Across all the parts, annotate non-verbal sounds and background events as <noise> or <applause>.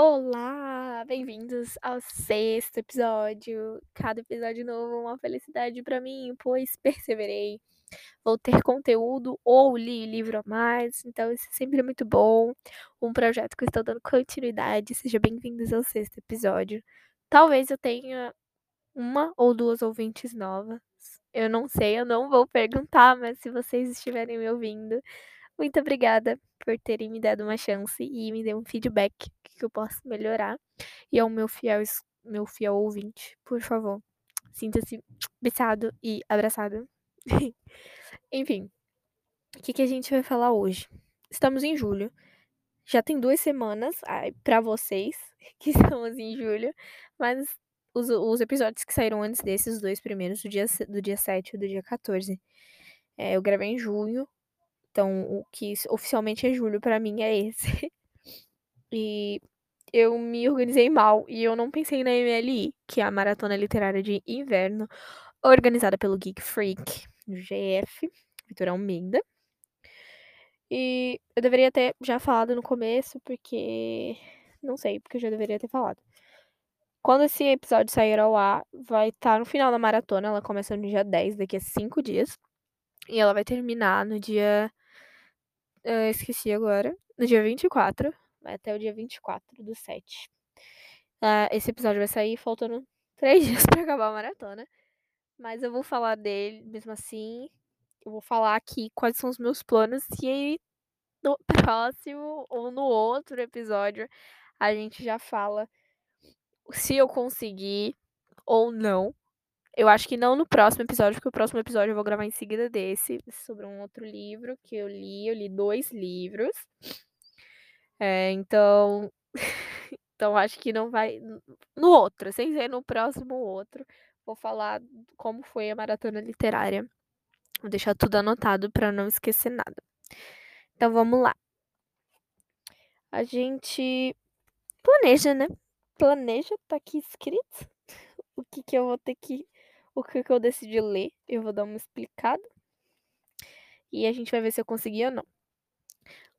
Olá, bem-vindos ao sexto episódio. Cada episódio novo é uma felicidade para mim, pois perseverei. Vou ter conteúdo ou li livro a mais, então isso é sempre muito bom. Um projeto que eu estou dando continuidade. Sejam bem-vindos ao sexto episódio. Talvez eu tenha uma ou duas ouvintes novas. Eu não sei, eu não vou perguntar, mas se vocês estiverem me ouvindo, muito obrigada por terem me dado uma chance e me deu um feedback que eu posso melhorar. E ao meu fiel, meu fiel ouvinte, por favor, sinta-se beijado e abraçado. <laughs> Enfim, o que, que a gente vai falar hoje? Estamos em julho. Já tem duas semanas para vocês <laughs> que estamos em julho, mas os, os episódios que saíram antes desses, dois primeiros, do dia, do dia 7 e do dia 14, é, eu gravei em junho. Então, o que oficialmente é julho para mim é esse. <laughs> e eu me organizei mal e eu não pensei na MLI, que é a Maratona Literária de Inverno, organizada pelo Geek Freak, do GF, Vitor Almeida. E eu deveria ter já falado no começo, porque. Não sei, porque eu já deveria ter falado. Quando esse episódio sair ao ar, vai estar no final da maratona. Ela começa no dia 10, daqui a 5 dias. E ela vai terminar no dia. Eu esqueci agora. No dia 24 até o dia 24 do 7. Uh, esse episódio vai sair faltando <laughs> três dias para acabar a maratona. Mas eu vou falar dele mesmo assim. Eu vou falar aqui quais são os meus planos. E aí, no <laughs> próximo ou no outro episódio, a gente já fala se eu conseguir ou não. Eu acho que não no próximo episódio, porque o próximo episódio eu vou gravar em seguida desse, sobre um outro livro que eu li. Eu li dois livros. É, então. <laughs> então acho que não vai. No outro, sem ser no próximo outro, vou falar como foi a maratona literária. Vou deixar tudo anotado para não esquecer nada. Então vamos lá. A gente planeja, né? Planeja, tá aqui escrito <laughs> o que que eu vou ter que o que que eu decidi ler, eu vou dar uma explicada. E a gente vai ver se eu consegui ou não.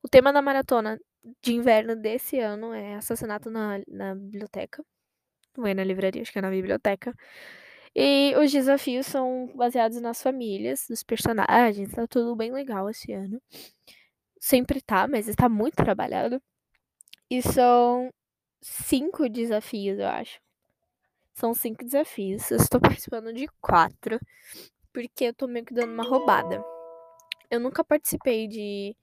O tema da maratona de inverno desse ano é Assassinato na, na Biblioteca. Não é na livraria, acho que é na biblioteca. E os desafios são baseados nas famílias, dos personagens, tá tudo bem legal esse ano. Sempre tá, mas está muito trabalhado. E são cinco desafios, eu acho. São cinco desafios. Eu estou participando de quatro, porque eu tô meio que dando uma roubada. Eu nunca participei de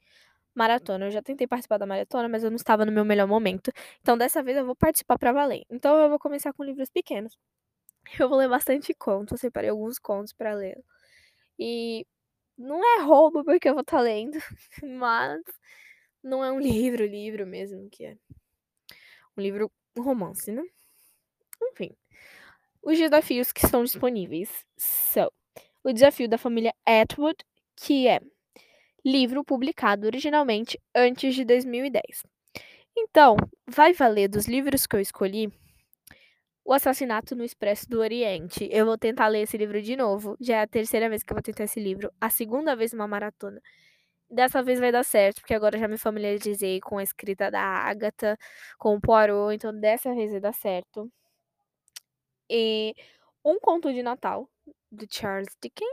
maratona. Eu já tentei participar da maratona, mas eu não estava no meu melhor momento. Então, dessa vez eu vou participar para valer. Então, eu vou começar com livros pequenos. <laughs> Eu vou ler bastante contos, eu separei alguns contos para ler. E não é roubo porque eu vou estar tá lendo, <laughs> mas não é um livro, livro mesmo, que é um livro, um romance, né? Enfim. Os desafios que estão disponíveis são o desafio da família Atwood, que é livro publicado originalmente antes de 2010. Então, vai valer dos livros que eu escolhi O Assassinato no Expresso do Oriente. Eu vou tentar ler esse livro de novo. Já é a terceira vez que eu vou tentar esse livro, a segunda vez numa maratona. Dessa vez vai dar certo, porque agora já me familiarizei com a escrita da Agatha, com o Poirot, então dessa vez vai dar certo. E Um Conto de Natal, do Charles Dickens.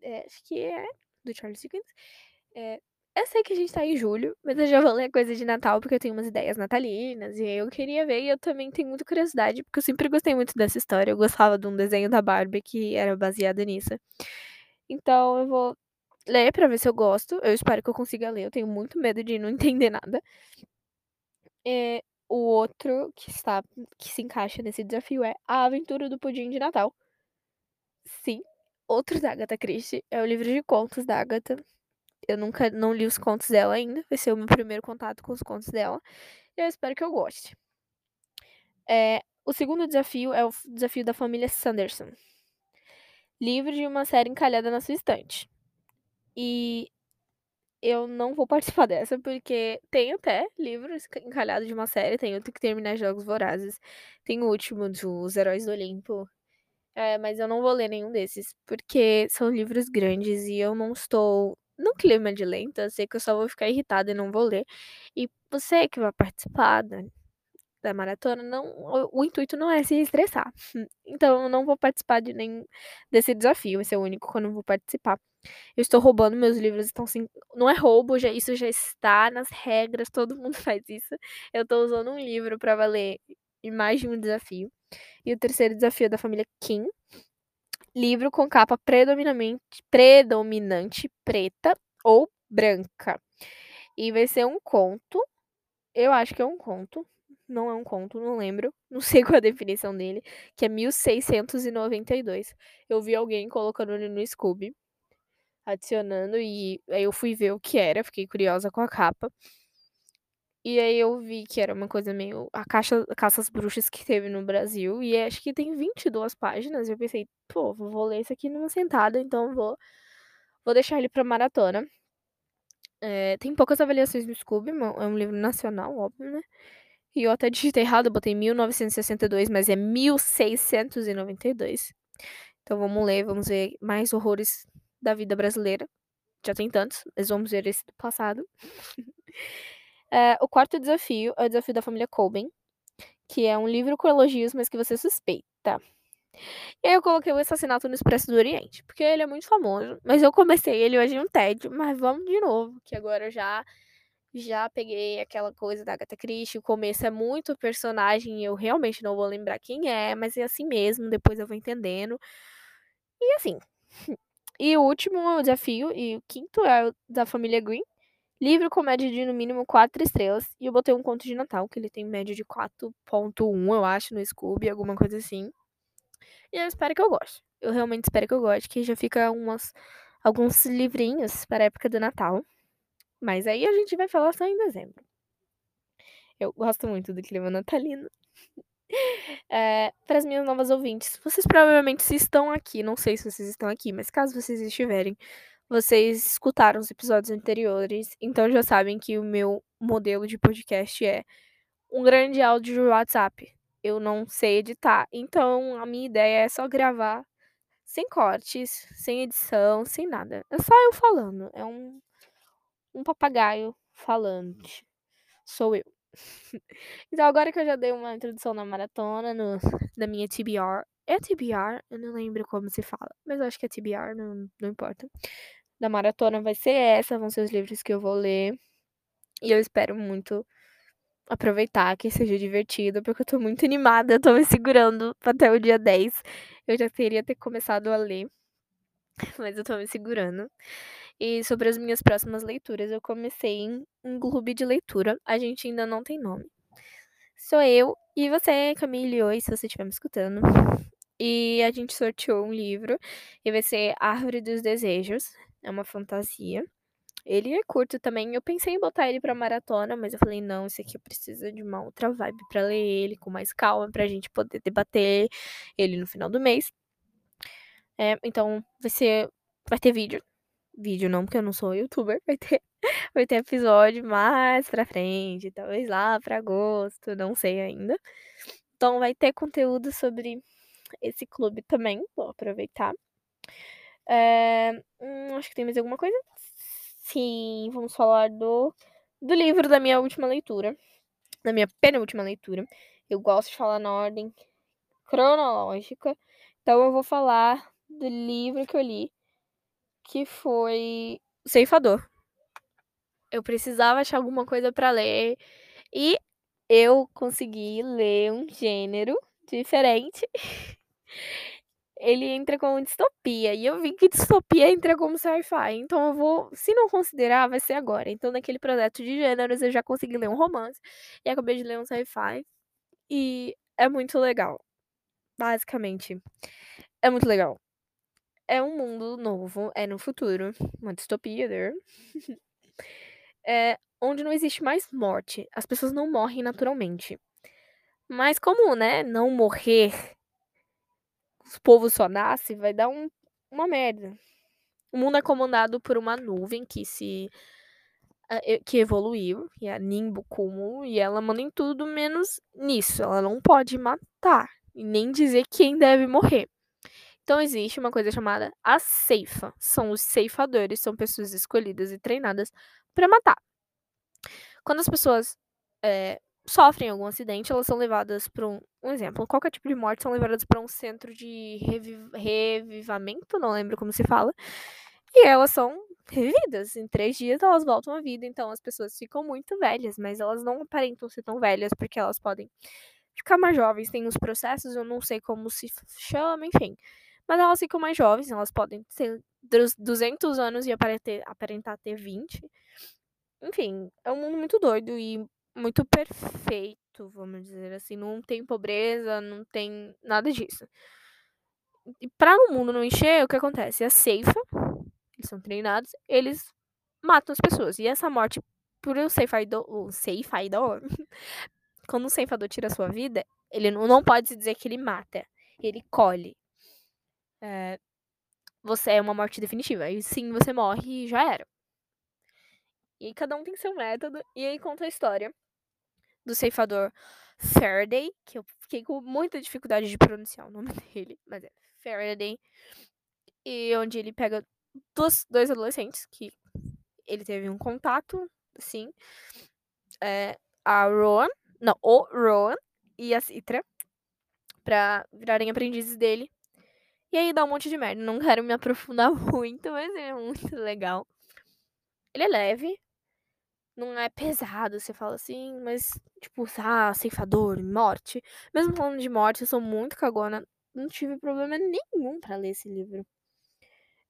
É, acho que é do Charles Dickens. É, eu sei que a gente tá em julho, mas eu já vou ler coisa de Natal porque eu tenho umas ideias natalinas e eu queria ver e eu também tenho muita curiosidade porque eu sempre gostei muito dessa história. Eu gostava de um desenho da Barbie que era baseado nisso. Então eu vou ler pra ver se eu gosto. Eu espero que eu consiga ler. Eu tenho muito medo de não <laughs> entender nada. E o outro que está que se encaixa nesse desafio é A Aventura do Pudim de Natal. Sim, outro da Agatha Christie. É o livro de contos da Agatha eu nunca não li os contos dela ainda. Vai ser o meu primeiro contato com os contos dela. E eu espero que eu goste. É, o segundo desafio é o desafio da família Sanderson. Livro de uma série encalhada na sua estante. E eu não vou participar <laughs> dessa, porque tem até livros encalhados de uma série. Tem outro que terminar Jogos Vorazes. Tem o último dos Heróis do Olimpo. É, mas eu não vou ler nenhum desses, porque são livros grandes e eu não estou no clima de lenta, sei que eu só vou ficar irritada e não vou ler. E você que vai participar, da maratona, não o o intuito não é se estressar. <laughs> Então eu não vou participar de nenhum desse desafio, esse é o único que eu não vou participar. Eu estou roubando, meus livros estão sem não é roubo, já isso já está nas regras, todo <laughs> mundo faz isso. Eu estou usando um livro pra valer mais de um desafio. E o terceiro desafio é da família Kim. Livro com capa predominamente predominante preta ou branca. E vai ser um conto, eu acho que é um conto, não é um conto, não lembro, <laughs> não sei qual a definição dele, que é 1692. Eu vi alguém colocando ele no Scooby, adicionando, e aí eu fui ver o que era, fiquei curiosa com a capa. E aí eu vi que era uma coisa meio a caixa caça às bruxas que teve no Brasil, e acho que tem 22 páginas, eu pensei: "Pô, vou ler isso aqui numa sentada, então vou vou deixar ele pra maratona". Eh, tem poucas avaliações no Scooby, é um livro nacional, óbvio, né. E eu até digitei errado, botei 1962, mas é 1692. Então vamos ler, vamos ver mais horrores da vida brasileira. Já tem tantos, mas vamos ver esse do passado. <laughs> Eh, o quarto desafio é o desafio da família Coben, que é um livro com elogios, mas que você suspeita. E aí eu coloquei o Assassinato no Expresso do Oriente, porque ele é muito famoso, mas eu comecei ele, eu achei um tédio, mas vamos de novo, que agora eu já já peguei aquela coisa da Agatha Christie, o começo é muito personagem e eu realmente não vou lembrar quem é, mas é assim mesmo, depois eu vou entendendo. E assim. <laughs> E o último desafio, e o quinto é o da família Green. Livro com média de no mínimo 4 estrelas. E eu botei um conto de Natal, que ele tem média de 4.1, eu acho, no Scooby, alguma coisa assim. E eu espero que eu goste. Eu realmente espero que eu goste, que já fica umas, alguns livrinhos para a época do Natal. Mas aí a gente vai falar só em dezembro. Eu gosto muito do clima natalino. <laughs> Eh, para as minhas novas ouvintes, vocês provavelmente se estão aqui, não sei se vocês estão aqui, mas caso vocês estiverem, vocês escutaram os episódios anteriores, então já sabem que o meu modelo de podcast é um grande áudio de WhatsApp. Eu não sei editar, então a minha ideia é só gravar sem cortes, sem edição, sem nada. É só eu falando, é um um papagaio falante. Sou eu. <laughs> Então agora que eu já dei uma introdução na maratona, no da minha TBR é TBR? Eu não lembro como se fala, mas acho que é TBR, não não importa. Da maratona vai ser essa, vão ser os livros que eu vou ler. E eu espero muito aproveitar, que seja divertido, porque eu tô muito animada, eu tô me segurando até o dia 10. Eu já queria ter começado a ler, <laughs> mas eu tô me segurando. E sobre as minhas próximas leituras, eu comecei um clube de leitura, a gente ainda não tem nome. Sou eu e você, Camille, oi, se você estiver me escutando. E a gente sorteou um livro, e vai ser Árvore dos Desejos, é uma fantasia. Ele é curto também, eu pensei em botar ele pra maratona, mas eu falei: "Não, esse aqui eu preciso de uma outra vibe pra ler ele com mais calma, pra gente poder debater ele no final do mês". É, então vai ser vai ter vídeo. Vídeo não, porque eu não sou youtuber, vai ter <laughs> vai ter episódio mais pra frente, talvez lá pra agosto, não sei ainda. Então vai ter conteúdo sobre esse clube também, vou aproveitar. Eh, hum, acho que tem mais alguma coisa? Sim, vamos falar do do livro da minha última leitura, da minha penúltima leitura. Eu gosto de falar na ordem cronológica, então eu vou falar do livro que eu li, que foi Ceifador. Eu precisava achar alguma coisa pra ler e eu consegui ler um gênero diferente. Ele entra como distopia, e eu vi que distopia entra como sci-fi, então eu vou se não considerar, vai ser agora. Então naquele projeto de gêneros eu já consegui ler um romance, e acabei de ler um sci-fi, e é muito legal. Basicamente, é muito legal. É um mundo novo, é no futuro, uma distopia there. <laughs> Eh, onde não existe mais morte, as pessoas não morrem naturalmente. Mas como, né, não morrer o povo só nasce, vai dar um uma merda. O mundo é comandado por uma nuvem que se que evoluiu, é a Nimbo Cúmulo, e ela manda em tudo menos nisso, ela não pode matar, e nem dizer quem deve morrer. Então existe uma coisa chamada a ceifa, são os ceifadores, são pessoas escolhidas e treinadas pra matar. Quando as pessoas, eh, sofrem algum acidente, elas são levadas para um, um exemplo, qualquer tipo de morte são levadas para um centro de reviv revivamento, não lembro como se fala, e elas são revividas. Em três dias elas voltam à vida, então as pessoas ficam muito velhas, mas elas não aparentam ser tão velhas porque elas podem ficar mais jovens. Tem uns processos, eu não sei como se chama, enfim. Mas elas ficam mais jovens, elas podem ter 200 anos e aparentar, ter 20. Enfim, é um mundo muito doido e muito perfeito, vamos dizer assim. Não tem pobreza, não tem nada disso. E para o mundo não encher, o que acontece? A ceifa, eles são treinados, eles matam as pessoas. E essa morte, por o ceifador, <laughs> o ceifador, quando um ceifador tira a sua vida, ele não pode se dizer que ele mata, ele colhe. É, você é uma morte definitiva. E sim, você morre e já era. E cada um tem seu método. E aí conta a história do ceifador Faraday, que eu fiquei com muita dificuldade de pronunciar o nome <laughs> dele, mas é Faraday. E onde ele pega dois, dois adolescentes que ele teve um contato, assim. É, a Rowan, não, o Rowan e a Citra, pra virarem aprendizes dele. E aí dá um monte de merda. Não quero me aprofundar <laughs> muito, mas é muito legal. Ele é leve, não é pesado, você fala assim, mas, tipo, ah, ceifador, morte. Mesmo falando de morte, eu sou muito cagona. Não tive problema nenhum para ler esse livro.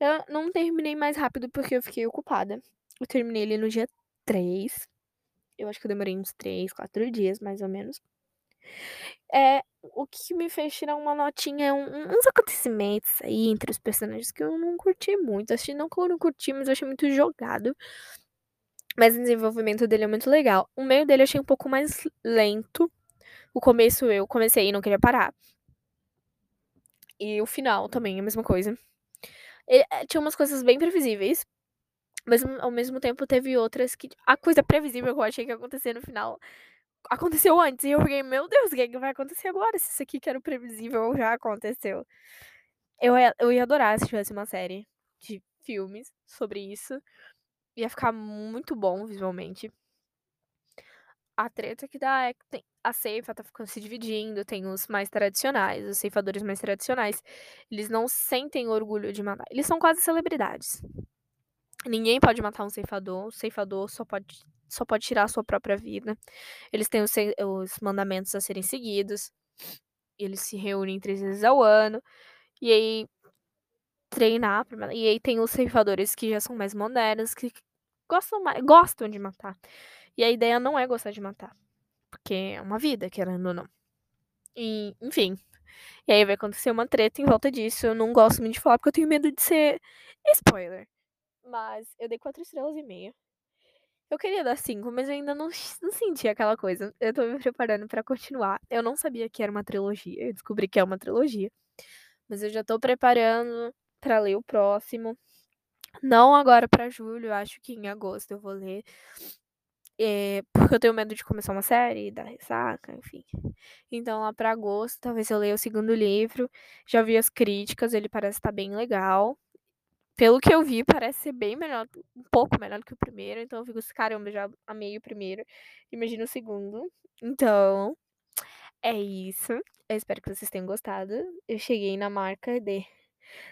Eu não terminei mais rápido porque eu fiquei ocupada. Eu terminei ele no dia 3. Eu acho que eu demorei uns 3, 4 dias, mais ou menos. É, o que me fez tirar uma notinha, um, uns acontecimentos aí entre os personagens que eu não curti muito. Achei não que eu não curti, mas eu achei muito jogado. Mas o desenvolvimento dele é muito legal. O meio dele eu achei um pouco mais lento. O começo eu comecei e não queria parar. E o final também, a mesma coisa. Ele, eh, tinha umas coisas bem previsíveis. Mas ao mesmo tempo teve outras que. A coisa previsível que eu achei que ia acontecer no final aconteceu antes. E eu fiquei, meu Deus, o que, é que vai acontecer agora? Se isso aqui que era previsível já aconteceu. Eu eu ia adorar se tivesse uma série de filmes sobre isso. Ia ficar muito bom visualmente. A treta que dá é que tem, a ceifa tá ficando se dividindo, tem os mais tradicionais, os ceifadores mais tradicionais. Eles não sentem orgulho de matar. Eles são quase celebridades. Ninguém pode matar um ceifador. O ceifador só pode, só pode tirar a sua própria vida. Eles têm os, os mandamentos a serem seguidos. Eles se reúnem três vezes ao ano. E aí treinar. E aí tem os ceifadores que já são mais modernos, que gostam, mais, gostam de matar. E a ideia não é gostar de matar. Porque é uma vida, querendo ou não. E, enfim. E aí vai acontecer uma treta em volta disso. Eu não gosto muito de falar porque eu tenho medo de ser spoiler. Mas eu dei quatro estrelas e meia. Eu queria dar cinco, mas eu ainda não, não senti aquela coisa. Eu tô me preparando para continuar. Eu não sabia que era uma trilogia. Eu descobri que é uma trilogia. Mas eu já tô preparando para ler o próximo. Não agora para julho, acho que em agosto eu vou ler. É, porque eu tenho medo de começar uma série, da ressaca, enfim. Então lá para agosto, talvez eu leia o segundo livro. Já vi as críticas, ele parece estar tá bem legal. Pelo que eu vi, parece ser bem melhor, um pouco melhor do que o primeiro. Então eu fico assim, caramba, já amei o primeiro. Imagina o segundo. Então, é isso. Eu espero que vocês tenham gostado. Eu cheguei na marca de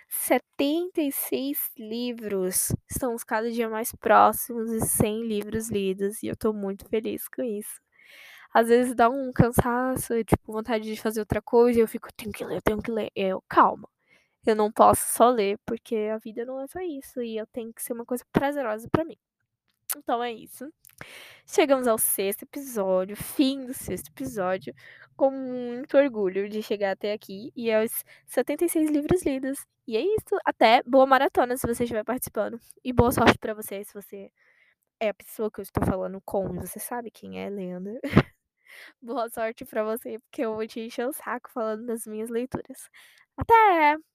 76 livros. Estamos cada dia mais próximos de 100 livros lidos e eu tô muito feliz com isso. Às vezes dá um cansaço, tipo, vontade de fazer outra coisa e eu fico, tenho que ler, tenho que ler. Eu, calma. Eu não posso só ler, porque a vida não é só isso e eu tenho que ser uma coisa prazerosa para mim. Então é isso. Chegamos ao sexto episódio, fim do sexto episódio, com muito orgulho de chegar até aqui e aos 76 livros lidos. E é isso. Até boa maratona se você estiver participando. E boa sorte para você se você é a pessoa que eu estou falando com. Você sabe quem é, Leandro? <laughs> boa sorte para você, porque eu vou te encher o saco falando das minhas leituras. Até!